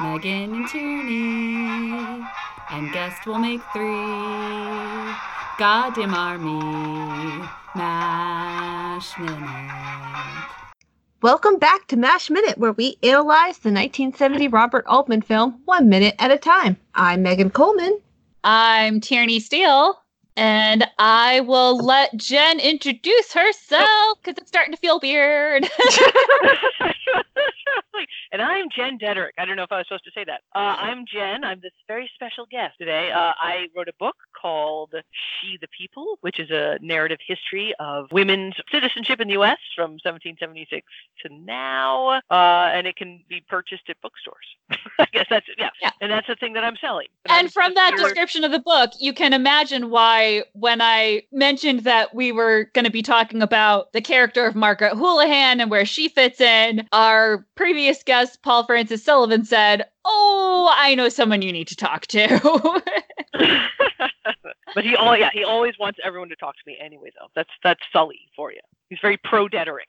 Megan and Tierney, and guest will make three. Goddamn army, MASH Minute. Welcome back to MASH Minute, where we analyze the 1970 Robert Altman film one minute at a time. I'm Megan Coleman. I'm Tierney Steele, and I will let Jen introduce herself because it's starting to feel weird. and I'm Jen Deaderick. I don't know if I was supposed to say that. Uh, I'm Jen. I'm this very special guest today. Uh, I wrote a book called She the People, which is a narrative history of women's citizenship in the U.S. from 1776 to now, uh, and it can be purchased at bookstores. I guess that's yeah. Yeah. and that's the thing that I'm selling. and I'm from that description of the book, you can imagine why, when I mentioned that we were going to be talking about the character of Margaret Houlihan and where she fits in, our previous guest, Paul Francis Sullivan, said, Oh, I know someone you need to talk to. but he all yeah he always wants everyone to talk to me anyway though. That's that's Sully for you. He's very pro Deaderick.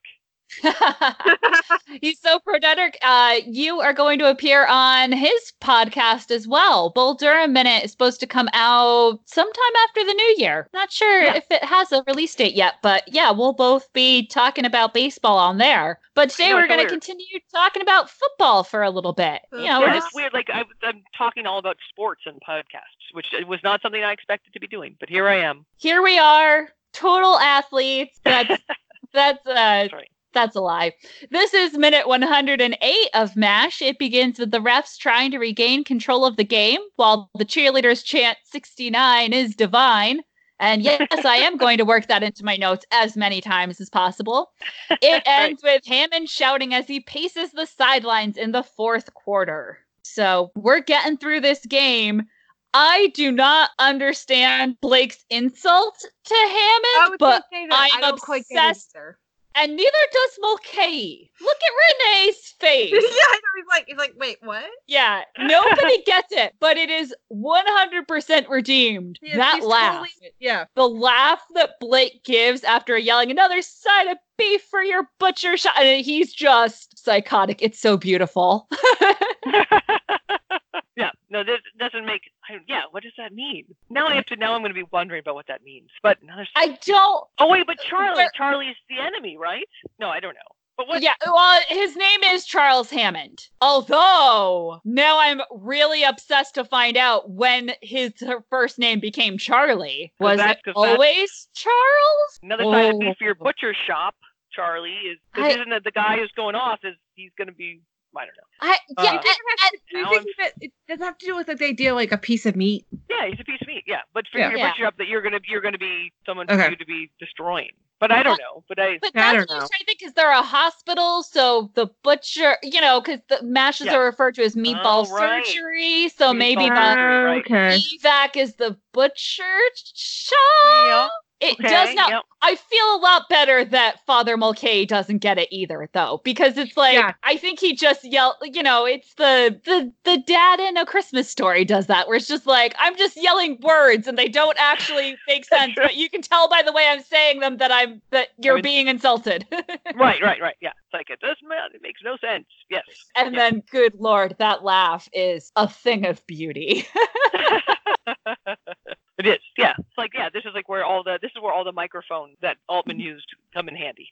He's so pro Deaderick. Uh, you are going to appear on his podcast as well. Bull Durham Minute is supposed to come out sometime after the new year. Not sure Yeah. if it has a release date yet, but yeah, we'll both be talking about baseball on there. But today we're going to continue talking about football for a little bit. You know, we're Yeah, just it's weird. Like I, I'm talking all about sports and podcasts, which was not something I expected to be doing, but here I am. here we are, total athletes. That's that's uh That's right. That's a lie. This is minute 108 of MASH. It begins with the refs trying to regain control of the game while the cheerleaders chant 69 is divine. And yes, I am going to work that into my notes as many times as possible. It ends with Hammond shouting as he paces the sidelines in the fourth quarter. So we're getting through this game. I do not understand Blake's insult to Hammond, but I'm obsessed and neither does Mulcahy. Look at Renee's face. yeah, I know. He's like, he's like, wait, what? yeah, nobody gets it, but it is 100% redeemed. that laugh. yeah. The laugh that Blake gives after yelling another side of beef for your butcher shop. And he's just psychotic. It's so beautiful. no, this doesn't make. I, yeah, what does that mean? Now I have to. Now I'm going to be wondering about what that means. But now there's. I don't. oh wait, but Charlie. Where- Charlie's the enemy, right? No, I don't know. But what? Yeah, well, his name is Charles Hammond. Although now I'm really obsessed to find out when his first name became Charlie. Was that's- it always Charles? Another side of Oh. beef for your butcher shop, Charlie is. I- isn't it the guy who's going off? Is he's going to be? I don't know. I yeah, Uh, and- Do you think that it does it have to do with like the idea of, like a piece of meat? Yeah, he's a piece of meat. Yeah, but for Yeah. Yeah. butcher that you're gonna you're gonna be someone for you to be destroying. But I don't know. But I. but I that's don't what I know. was trying to think because they're a hospital, so the butcher, you know, because the mashes Yeah. are referred to as meatball Oh, right. surgery, so Meatball maybe the right. okay. evac is the butcher shop. It Okay. does not. yep. I feel a lot better that Father Mulcahy doesn't get it either, though, because it's like Yeah. I think he just yelled. You know, it's the the the dad in a Christmas story does that, where it's just like I'm just yelling words and they don't actually make sense, but you can tell by the way I'm saying them that I'm that you're mean- being insulted. Right, right, right. Yeah. It's like it doesn't matter. It makes no sense. Yes. and Yeah. then, good lord, that laugh is a thing of beauty. it is. Yeah. It's like yeah. This is like where all the this is where all the microphones that Altman used come in handy.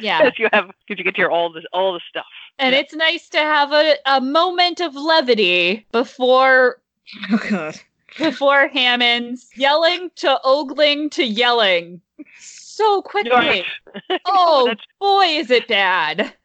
yeah. Because you have because you get to hear all this all the stuff. And Yeah. it's nice to have a, a moment of levity before Oh god. before Hammond's yelling to ogling to yelling so quickly. Right. Oh That's boy, is it bad.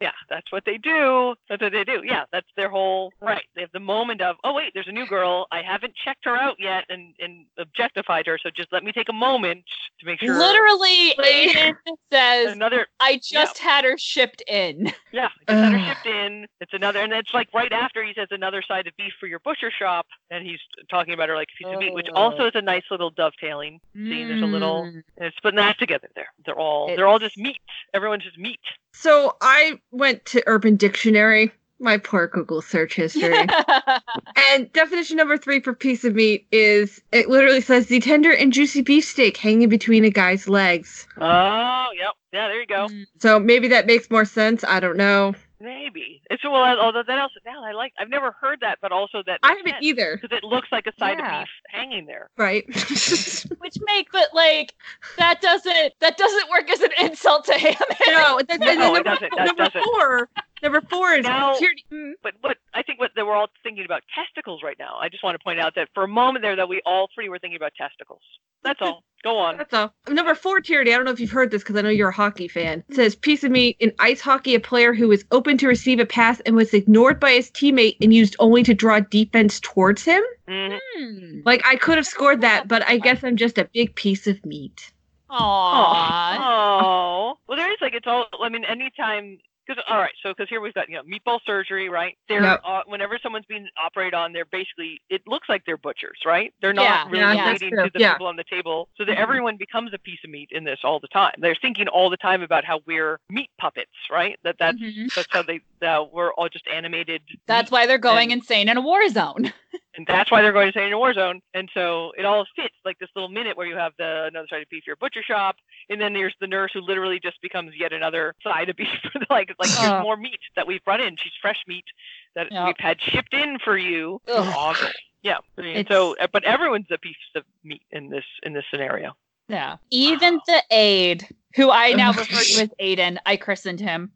Yeah, that's what they do. That's what they do. Yeah, that's their whole right. They have the moment of, oh wait, there's a new girl. I haven't checked her out yet and, and objectified her, so just let me take a moment to make sure. Literally, Aiden says, another. I just had her shipped in. Yeah, I just had her shipped in. It's another, and it's like right after he says another side of beef for your butcher shop, and he's talking about her like a piece of meat, which Oh. also is a nice little dovetailing. See, there's a little, Mm. and it's putting that together there. They're all, they're all just meat. Everyone's just meat. So I went to Urban Dictionary, my poor Google search history. and definition number three for piece of meat is it literally says the tender and juicy beefsteak hanging between a guy's legs. Oh, yep, yeah, there you go. Mm. So maybe that makes more sense. I don't know. Maybe it's well. I- Although that also now I like. I've never heard that, but also that I haven't either. because it looks like a side Yeah. of beef hanging there. Right. Which make, but like that doesn't that doesn't work as an insult to him. no, and then, and then No, it number, doesn't. That number doesn't. four. Number four is Now- tyranny- mm, But what I think what that we're all thinking about testicles right now. I just want to point out that for a moment there that we all three were thinking about testicles. That's all. Go on. That's all. Number four, Tyranny. I don't know if you've heard this because I know you're a hockey fan. It says, piece of meat in ice hockey, a player who was open to receive a pass and was ignored by his teammate and used only to draw defense towards him. Mhm. Hmm. Like, I could have scored that, but I guess I'm just a big piece of meat. Aww. Oh, well, there is like it's all. I mean, anytime. Because all right, so because here we've got you know meatball surgery, right? They're Yep. uh, whenever someone's being operated on, they're basically it looks like they're butchers, right? They're not Yeah, really yeah, relating to the Yeah. people on the table, so that Mhm. everyone becomes a piece of meat in this all the time. They're thinking all the time about how we're meat puppets, right? That that's Mhm. that's how they that we're all just animated. That's meat, why they're going And- insane in a war zone. And that's why they're going to say in a war zone. And so it all fits like this little minute where you have the another side of beef, your butcher shop, and then there's the nurse who literally just becomes yet another side of beef. like like Uh. here's more meat that we've brought in. She's fresh meat that Yep. we've had shipped in for you. Awesome. Yeah. I mean, so, uh, but everyone's a piece of meat in this in this scenario. Yeah. Even the aide, who I now Ugh. refer to as Aiden, I christened him.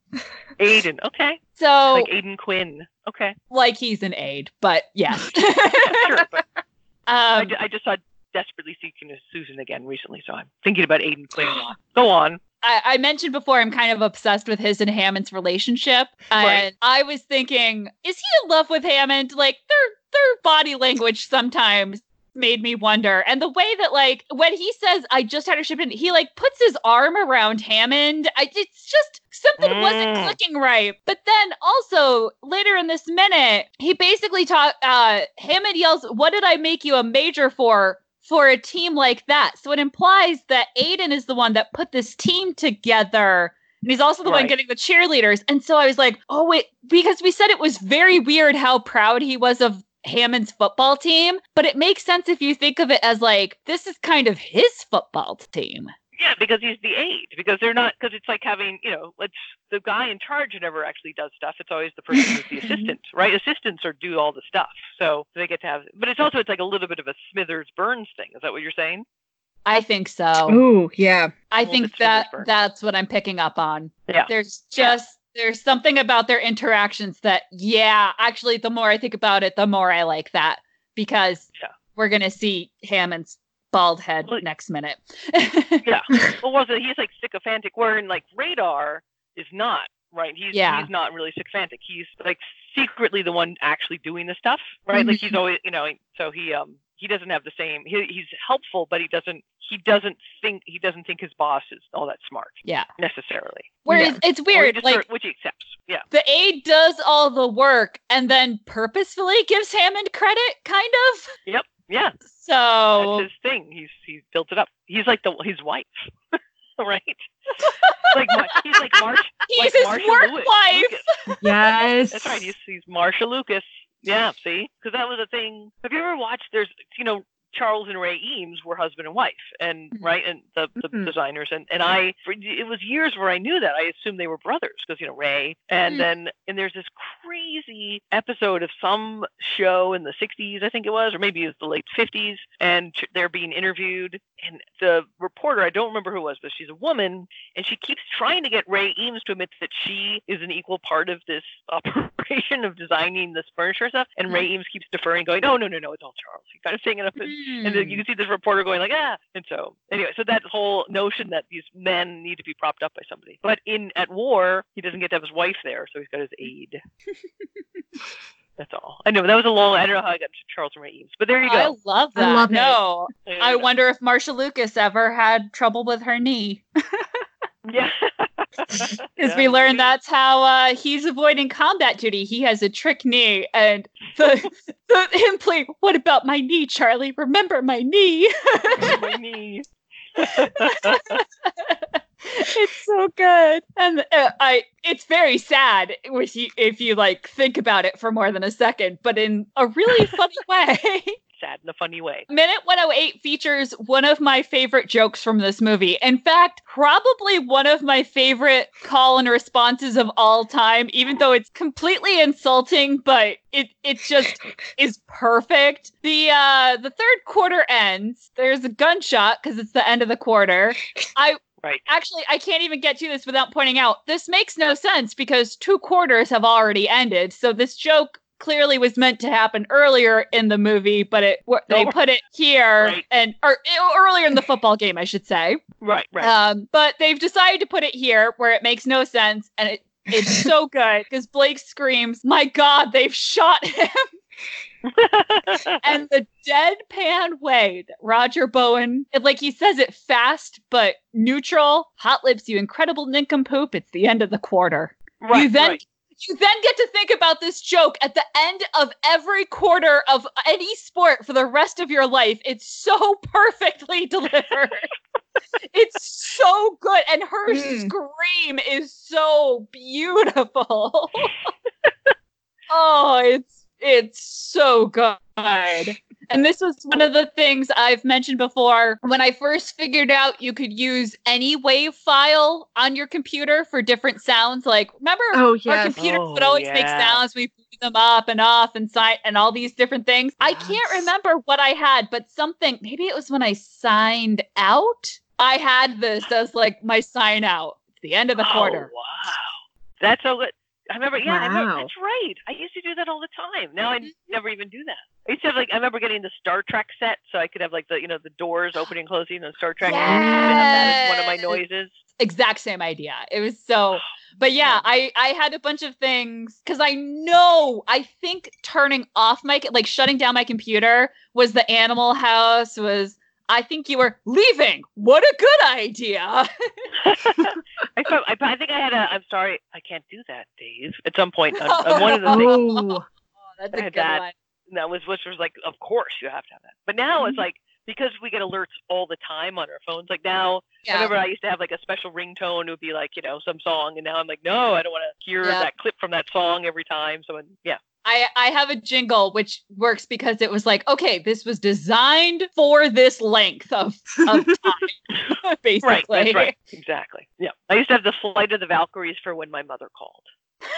Aiden. Okay. So Like Aidan Quinn. Okay. like he's an aide, but yes. Yeah, sure. But I, um, ju- I just saw Desperately Seeking Susan again recently, so I'm thinking about Aidan Quinn. Go on. I, I mentioned before I'm kind of obsessed with his and Hammond's relationship, Right. and I was thinking, is he in love with Hammond? Like their their body language sometimes made me wonder, and the way that like when he says I just had her shipped in, he like puts his arm around Hammond. I, it's just something wasn't Mm. clicking right. But then also later in this minute, he basically taught uh, Hammond yells, "What did I make you a major for?" for a team like that. So it implies that Aiden is the one that put this team together. And he's also the one getting the cheerleaders. And so I was like, oh, wait, because we said it was very weird how proud he was of Hammond's football team. But it makes sense if you think of it as like, this is kind of his football team. Yeah, because he's the aide. Because they're not. Because it's like having, you know, it's the guy in charge never actually does stuff. It's always the person who's the assistant, right? Assistants are do all the stuff, so they get to have. But it's also it's like a little bit of a Smithers Burns thing. Is that what you're saying? I think so. Ooh, yeah. I think that that's what I'm picking up on. Yeah. There's just there's something about their interactions that yeah, actually the more I think about it, the more I like that because Yeah. we're gonna see Hammond's bald head Well- next minute. Yeah. well, was it? He's like sycophantic. Where in like Radar is not right. He's Yeah. he's not really sycophantic. He's like secretly the one actually doing the stuff, right? Like Mm-hmm. he's always, you know. So he um he doesn't have the same. He, he's helpful, but he doesn't he doesn't think he doesn't think his boss is all that smart. Yeah. Necessarily. Whereas it's Or he weird, like sort- which he accepts. Yeah. the aide does all the work and then purposefully gives Hammond credit, kind of. Yep. Yeah. So That's his thing. He's he's built it up. He's like the his wife, right? like Mar- he's like Marsh. he's like his Marsha work Lewis- wife. Lucas. Yes. That's right. He's he's Marcia Lucas. Yeah. See, because that was a thing. Have you ever watched? There's you know. Charles and Ray Eames were husband and wife, and Mhm. right, and the, the Mhm. designers, and and I, for- it was years where I knew that. I assumed they were brothers because you know Ray, and Mm. then and there's this crazy episode of some show in the '60s, I think it was, or maybe it was the late '50s, and they're being interviewed, and the reporter, I don't remember who it was, but she's a woman, and she keeps trying to get Ray Eames to admit that she is an equal part of this operation of designing this furniture stuff. And Ray Eames keeps deferring, going, "No, no, no, no, it's all Charles." He kind of thing, and and then you can see this reporter going like ah. And so anyway so that whole notion that these men need to be propped up by somebody. But in at war he doesn't get to have his wife there so he's got his aide. That's all. I know that was a long i don't know how i got to charles ray eames but there you go. I go love I love it. no, There you I wonder if Marcia Lucas ever had trouble with her knee. yeah Because Yeah, we learned that's how uh, he's avoiding combat duty. He has a trick knee, and the, the him playing. What about my knee, Charlie? Remember my knee. my knee it's so good, and uh, I. It's very sad if you if you like think about it for more than a second, but in a really funny way. Sad in a funny way Minute 108 features one of my favorite jokes from this movie. In fact, probably one of my favorite call and responses of all time, even though it's completely insulting, but it it just is perfect. The uh the third quarter ends. There's a gunshot because it's the end of the quarter. I Right. Actually, I can't even get to this without pointing out this makes no sense because two quarters have already ended. So this joke clearly was meant to happen earlier in the movie, but it they put it here Right. and or earlier in the football game, I should say. right right Um, but they've decided to put it here where it makes no sense, and it it's so good because Blake screams, "My God, they've shot him!" and the deadpan way that Roger Bowen, like he says it fast but neutral, hot lips, you incredible nincompoop. It's the end of the quarter. right you then right. You then get to think about this joke at the end of every quarter of any sport for the rest of your life. It's so perfectly delivered. it's so good, and her Mm. scream is so beautiful. oh, it's it's so good. And this was one of the things I've mentioned before. When I first figured out you could use any wave file on your computer for different sounds, like remember Oh our yes. computers would Oh, always make sounds. We blew them up and off and sign and all these different things. I can't remember what I had, but something maybe it was when I signed out. I had this as like my sign out. It's the end of the oh, quarter. Oh, wow. That's so good. I remember, yeah, I remember, that's right. I used to do that all the time. Now I Mhm. never even do that. I used to have like, I remember getting the Star Trek set so I could have like the, you know, the doors opening and closing on Star Trek. and as one of my noises. Exact same idea. It was so but yeah, I I had a bunch of things because I know I think turning off my like shutting down my computer was the Animal House was I think you were leaving. What a good idea. I, thought, I, I think I had a, I'm sorry, I can't do that, Dave. At some point on, on one of the things. Oh, that's I a good that. one. that was which was like of course you have to have that but now Mm-hmm. it's like because we get alerts all the time on our phones like now i remember i used to have like a special ringtone it would be like you know some song and now i'm like no i don't want to hear Yeah. that clip from that song every time so yeah I, I have a jingle which works because it was like, okay, this was designed for this length of, of time, basically. right that's right exactly yeah i used to have the flight of the valkyries for when my mother called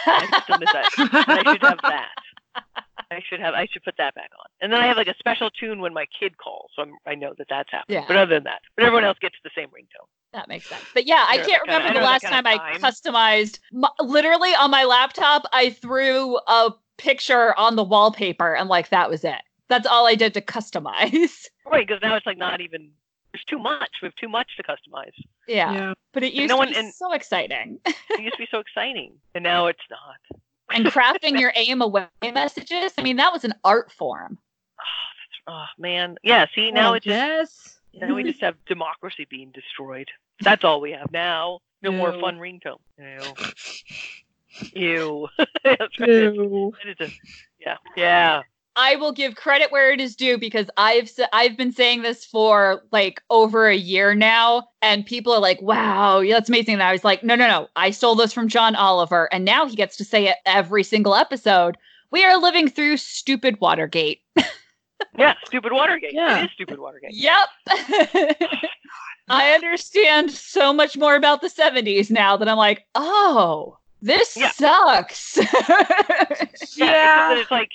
i still miss that i should have that I should have. I should put that back on, and then I have like a special tune when my kid calls, so I'm, I know that that's happening. Yeah. But other than that, but everyone else gets the same ringtone. That makes sense. But yeah, I can't kinda- remember the last kinda time I customized. m- literally on my laptop, I threw a picture on the wallpaper and like that was it. That's all I did to customize. Right, because now it's like not even. There's too much. We have too much to customize. yeah. yeah. But it used no to one- be and- so exciting. It used to be so exciting, and now it's not. and crafting your aim away messages, I mean, that was an art form. Oh, oh man, yeah. See, now Oh, it's just yes. now we just have democracy being destroyed. That's all we have now. No more fun ringtone. Ew. Ew. That's right. Ew. It is a- yeah. Yeah. I will give credit where it is due because I've I've been saying this for like over a year now, and people are like, "Wow, yeah, that's amazing." And I was like, "No, no, no! I stole this from John Oliver, and now he gets to say it every single episode." We are living through stupid Watergate. Yeah. Stupid Watergate. Yeah. It is stupid Watergate. Yep. I understand so much more about the 70s now that I'm like, oh, this Yeah. sucks. Yeah. Yeah. that it's like,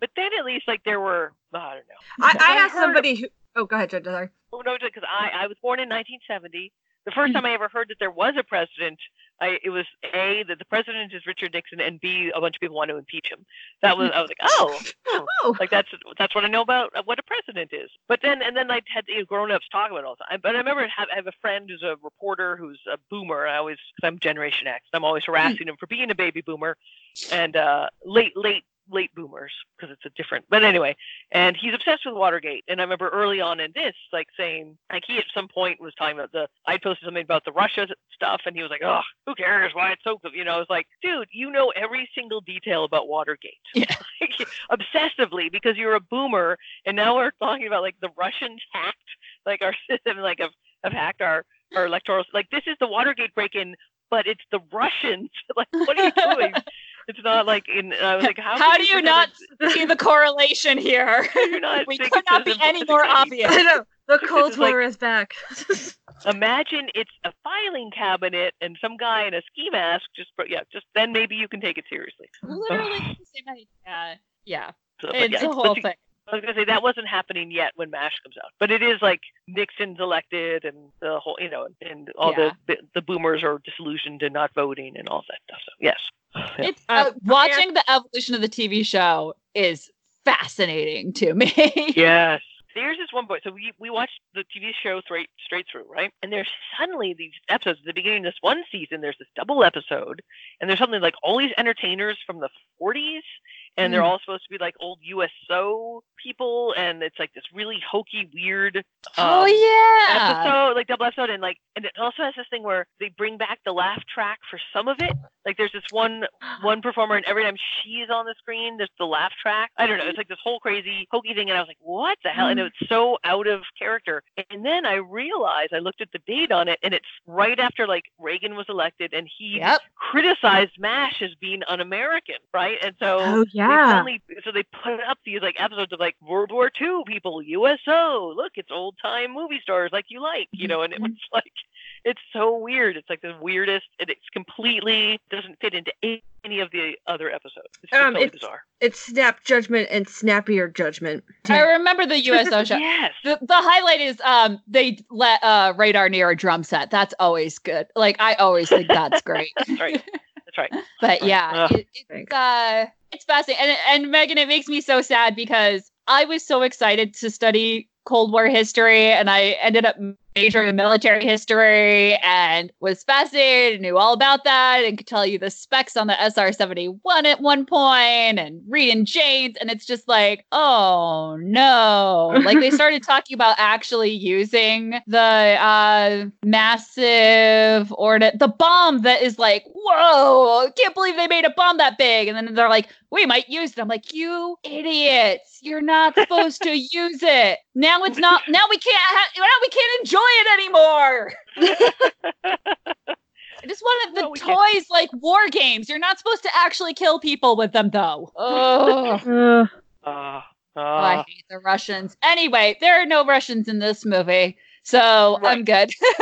but then at least like there were. I don't know. I, I I asked heard- somebody who. Oh, go ahead, Judge. Sorry. Oh, no, because I, I was born in 1970. The first mm. time I ever heard that there was a president I it was a that the president is Richard Nixon, and b a bunch of people want to impeach him. That was I was like, oh, oh. Oh. like that's that's what I know about what a president is. But then and then I had you know, grown ups talk about it all the time. But I remember I have a friend who's a reporter who's a boomer. I always because I'm Generation X. I'm always harassing him for being a baby boomer, and uh, late late late boomers because it's a different but anyway and he's obsessed with watergate and i remember early on in this like saying like he at some point was talking about the i posted something about the russia stuff and he was like oh who cares? Why it's so good you know i was like dude you know every single detail about watergate. Yeah. like, obsessively because you're a boomer and now we're talking about like the russians hacked like our system like have, have hacked our our electoral like this is the watergate break-in but it's the russians. Like what are you doing it's not like in. I was like, how? How do you present not it- see the correlation here? do you not we could not be any more it can be? obvious. I know. The This Cold is like- War is back. Imagine it's a filing cabinet and some guy in a ski mask. Just yeah, just then maybe you can take it seriously. Literally the same idea. Yeah, So, it's yeah, the but whole thing. I was gonna say that wasn't happening yet when Mash comes out, but it is like Nixon's elected and the whole, you know, and all Yeah. the the boomers are disillusioned and not voting and all that stuff. So yes, Yeah. It's Uh, uh, watching the evolution of the TV show is fascinating to me. Yes. There's this one point. So we, we watched the TV show straight straight through, right? And there's suddenly these episodes. At the beginning of this one season, there's this double episode, and there's something like all these entertainers from the 40s, and they're Mm. all supposed to be like old USO people, and it's like this really hokey, weird. oh um, yeah. episode, like double episode, and like, and it also has this thing where they bring back the laugh track for some of it. Like, there's this one one performer, and every time she's on the screen, there's the laugh track. I don't know. It's like this whole crazy hokey thing, and I was like, what the hell? And it's so out of character. And then I realized I looked at the date on it, and it's right after like Reagan was elected, and he Yep. criticized MASH as being un-American, right? And so Oh they yeah. suddenly, so they put up these like episodes of like World War II people, USO. Look, it's old time movie stars like you like, you know. And it was like, it's so weird. It's like the weirdest, and it's completely doesn't fit into any of the other episodes. It's just Um, totally it's- bizarre. It's snap judgment and snappier judgment. I remember the USO show. Yes. The, the highlight is um they let uh radar near a drum set. That's always good. Like I always think that's great. That's right. That's right. But yeah, Ugh. it, it's uh it's fascinating. And and Megan, it makes me so sad because I was so excited to study Cold War history and I ended up majoring in military history and was fascinated, knew all about that, and could tell you the specs on the SR 71 at one point and Reed and James. And it's just like, oh no. Like they started talking about actually using the uh massive ordnance, the bomb that is like, whoa, I can't believe they made a bomb that big. And then they're like, we might use it. I'm like, you idiots. You're not supposed to use it. Now it's not now we can't ha- now we can't enjoy it anymore. I just wanted the No, we can't. toys like war games. You're not supposed to actually kill people with them though. Oh, Uh, Uh, Oh, I hate the Russians. Anyway, there are no Russians in this movie, so I'm good.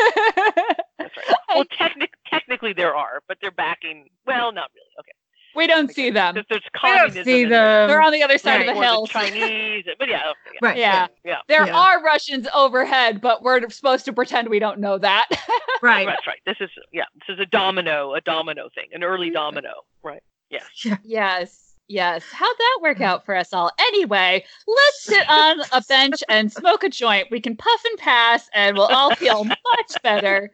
that's right. Well, technic- technically there are, but they're backing. Well, not really. Okay. We don't see them. There's, there's I don't communism. see them. They're on the other side right. of the hill. Chinese, but yeah, okay, yeah. Right. Yeah. yeah. There Yeah. are Russians overhead, but we're supposed to pretend we don't know that. Right. That's right. This is yeah. This is a domino, a domino thing, an early Mm-hmm. domino. Right. yes. Yes. Yes. How'd that work out for us all? Anyway, let's sit on a bench and smoke a joint. We can puff and pass and we'll all feel much better.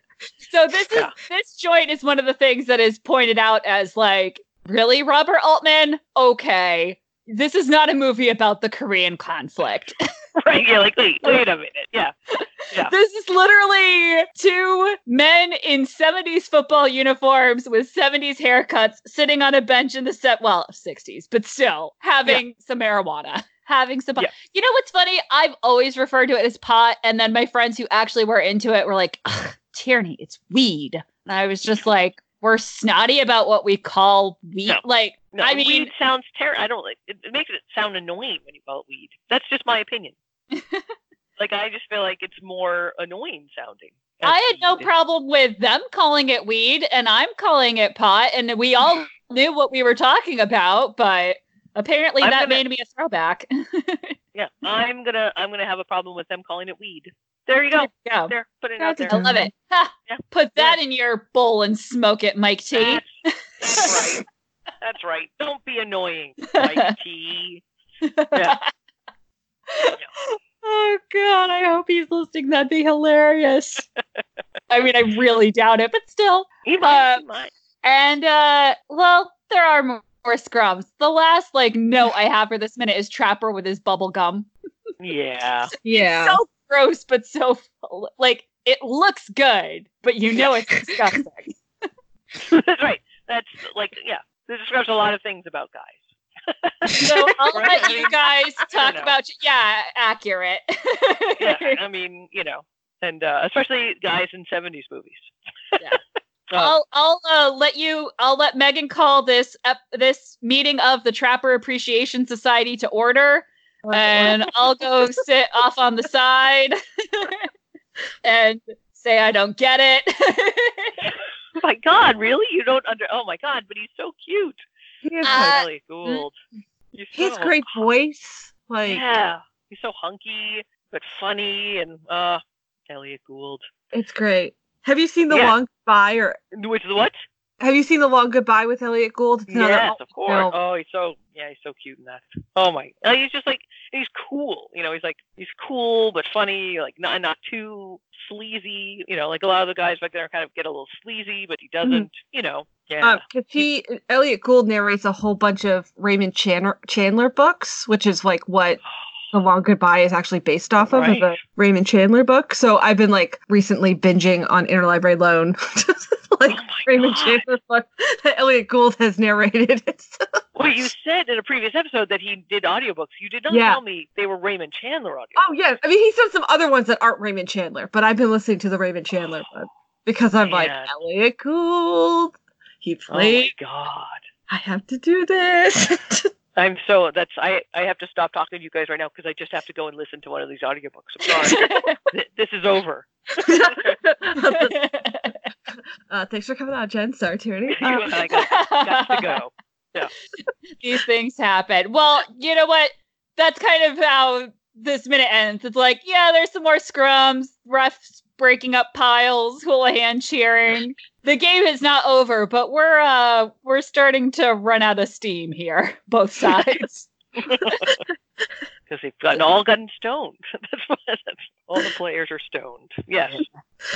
So this is Yeah. this joint is one of the things that is pointed out as like, really, Robert Altman? Okay. This is not a movie about the Korean conflict. Right. Yeah. Like wait, wait a minute. Yeah. Yeah. This is literally two men in 70s football uniforms with 70s haircuts sitting on a bench in the set, well, 60s, but still having some marijuana. Having some pot. Yeah. You know what's funny? I've always referred to it as pot, and then my friends who actually were into it were like, "Ugh, Tierney, it's weed. And I was just like, we're snotty about what we call weed. No. Like, No, I mean- weed sounds terrible. I don't like it, it. makes it sound annoying when you call it weed. That's just my opinion. like I just feel like it's more annoying sounding. I had no problem with them calling it weed, and I'm calling it pot, and we all knew what we were talking about, but apparently I'm that gonna- made me a throwback. Yeah, I'm gonna I'm gonna have a problem with them calling it weed. There you go. Yeah. There, put it out there. I love it. Ha! Yeah. Put that in your bowl and smoke it, Mike T. That's, that's right. That's right. Don't be annoying, Mike T. Yeah. Oh God, I hope he's listening. That'd be hilarious. I mean, I really doubt it, but still. He might. Uh, he might. And uh well, there are more, more scrubs. The last like note I have for this minute is Trapper with his bubble gum. Yeah. Yeah. So gross, but so like it looks good, but you know it's disgusting. that's right. That's like, yeah. This describes a lot of things about guys. So I'll Right, let you guys talk about yeah, accurate. Yeah. I mean, you know, and uh, especially guys in 70s movies. Yeah. I'll I'll uh, let you I'll let Megan call this ep- this meeting of the Trapper Appreciation Society to order, and I'll go sit off on the side and say I don't get it. oh my God, really? You don't under? Oh my God, but he's so cute. He has, Uh, like, Elliott Gould. He's he has so- great voice. Like Yeah, he's so hunky but funny, and uh, Elliott Gould. it's great. Have you seen the Yeah. long goodbye or Which is what? Have you seen the long goodbye with Elliott Gould? It's yes, of course. film. Oh, he's so yeah, he's so cute in that. Oh my, uh, he's just like he's cool. You know, he's like he's cool but funny, like not not too sleazy. You know, like a lot of the guys back there kind of get a little sleazy, but he doesn't. You know, yeah. Because he Elliott Gould narrates a whole bunch of Raymond Chandler, Chandler books, which is like what The Long Goodbye is actually based off of, is a Right. Raymond Chandler book. So I've been like recently binging on Interlibrary Loan, like oh Raymond. Chandler book that Elliott Gould has narrated. Well, you said in a previous episode that he did audiobooks. You did not Yeah. tell me they were Raymond Chandler audiobooks. oh yeah, I mean he's done some other ones that aren't Raymond Chandler, but I've been listening to the Raymond Chandler oh, one because I'm like Elliott Gould. He Oh my played. God. I have to do this. I'm so that's I I have to stop talking to you guys right now because I just have to go and listen to one of these audiobooks. I'm sorry. This is over. Uh, thanks for coming out, Jen. Sorry, Tierney. Um, I got, got to go. Yeah. These things happen. Well, you know what? That's kind of how this minute ends. It's like, yeah, there's some more scrums, refs breaking up piles, Houlihan cheering. The game is not over, but we're uh we're starting to run out of steam here, both sides. Because they've gotten all gotten stoned. that's what that's, all the players are stoned. Yes.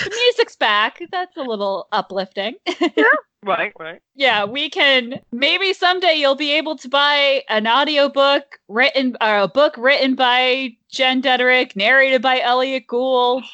The music's back. That's a little uplifting. yeah. Right. Right. yeah, we can maybe someday you'll be able to buy an audiobook written or a book written by Jen Deaderick, narrated by Elliott Gould.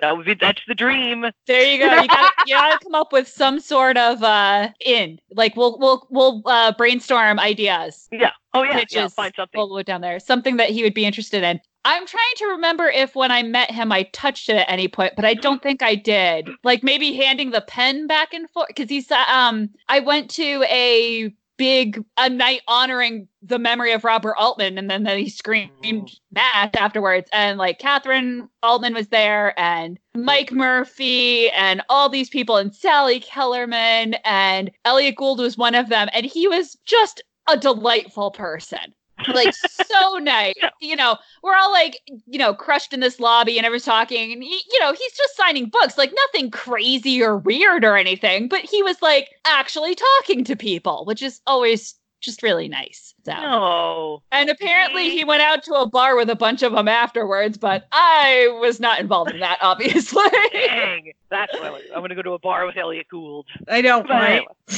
That would be that's the dream. There you go. You got you got to come up with some sort of uh in. Like we'll we'll we'll uh, brainstorm ideas. Yeah. Oh yeah. Yeah. Find something. We'll go down there. Something that he would be interested in. I'm trying to remember if when I met him I touched it at any point, but I don't think I did. Like maybe handing the pen back and forth because he's um I went to a big a night honoring the memory of Robert Altman. And then he screamed Mm. mash afterwards. And like Kathryn Altman was there and Mike Murphy and all these people and Sally Kellerman and Elliott Gould was one of them. And he was just a delightful person like so nice. Yeah. You know, we're all like, you know, crushed in this lobby and everyone's talking, and he, you know, he's just signing books, like nothing crazy or weird or anything, but he was like actually talking to people, which is always just really nice. So. No. And apparently he went out to a bar with a bunch of them afterwards, but I was not involved in that, obviously. Dang. That's what I want. I'm gonna go to a bar with Elliott Gould. I know, But right? anyway, I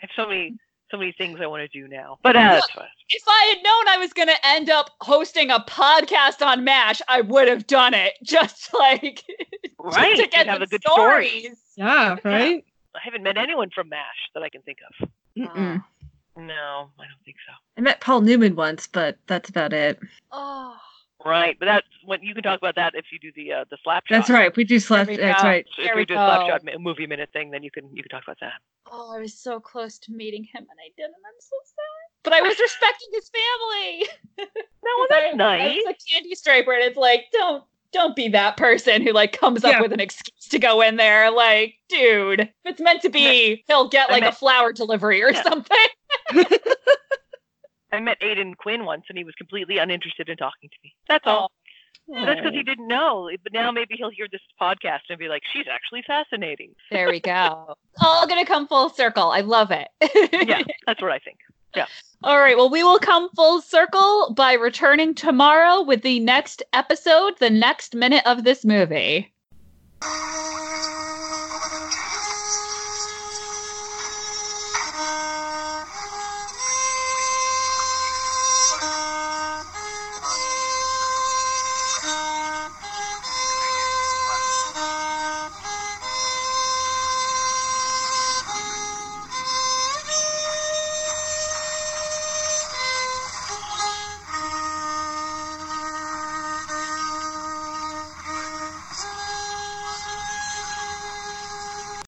have so many so many things I want to do now. But uh, that's fine. if I had known I was going to end up hosting a podcast on MASH, I would have done it. Just like Right. to get have the a good stories. story. Yeah, right. I haven't met anyone from MASH that I can think of. Mm-mm. No, I don't think so. I met Paul Newman once, but that's about it. Oh, Right, but that's when you can talk about that if you do the uh, the slap shot. That's right. We do slap. we That's right. So There if we we do a slap shot movie minute thing, then you can you can talk about that. oh, I was so close to meeting him and I didn't. I'm so sad. But I was respecting his family. No, well, I- that's nice. It's a candy striper, and it's like, don't don't be that person who like comes up with an excuse to go in there. Like, dude, if it's meant to be, he'll get I like a flower delivery or Yeah. something. I met Aidan Quinn once, and he was completely uninterested in talking to me. That's all. But that's because he didn't know. But now maybe he'll hear this podcast and be like, "She's actually fascinating." There we go. All gonna come full circle. I love it. yeah, that's what I think. Yeah. All right. Well, we will come full circle by returning tomorrow with the next episode, the next minute of this movie.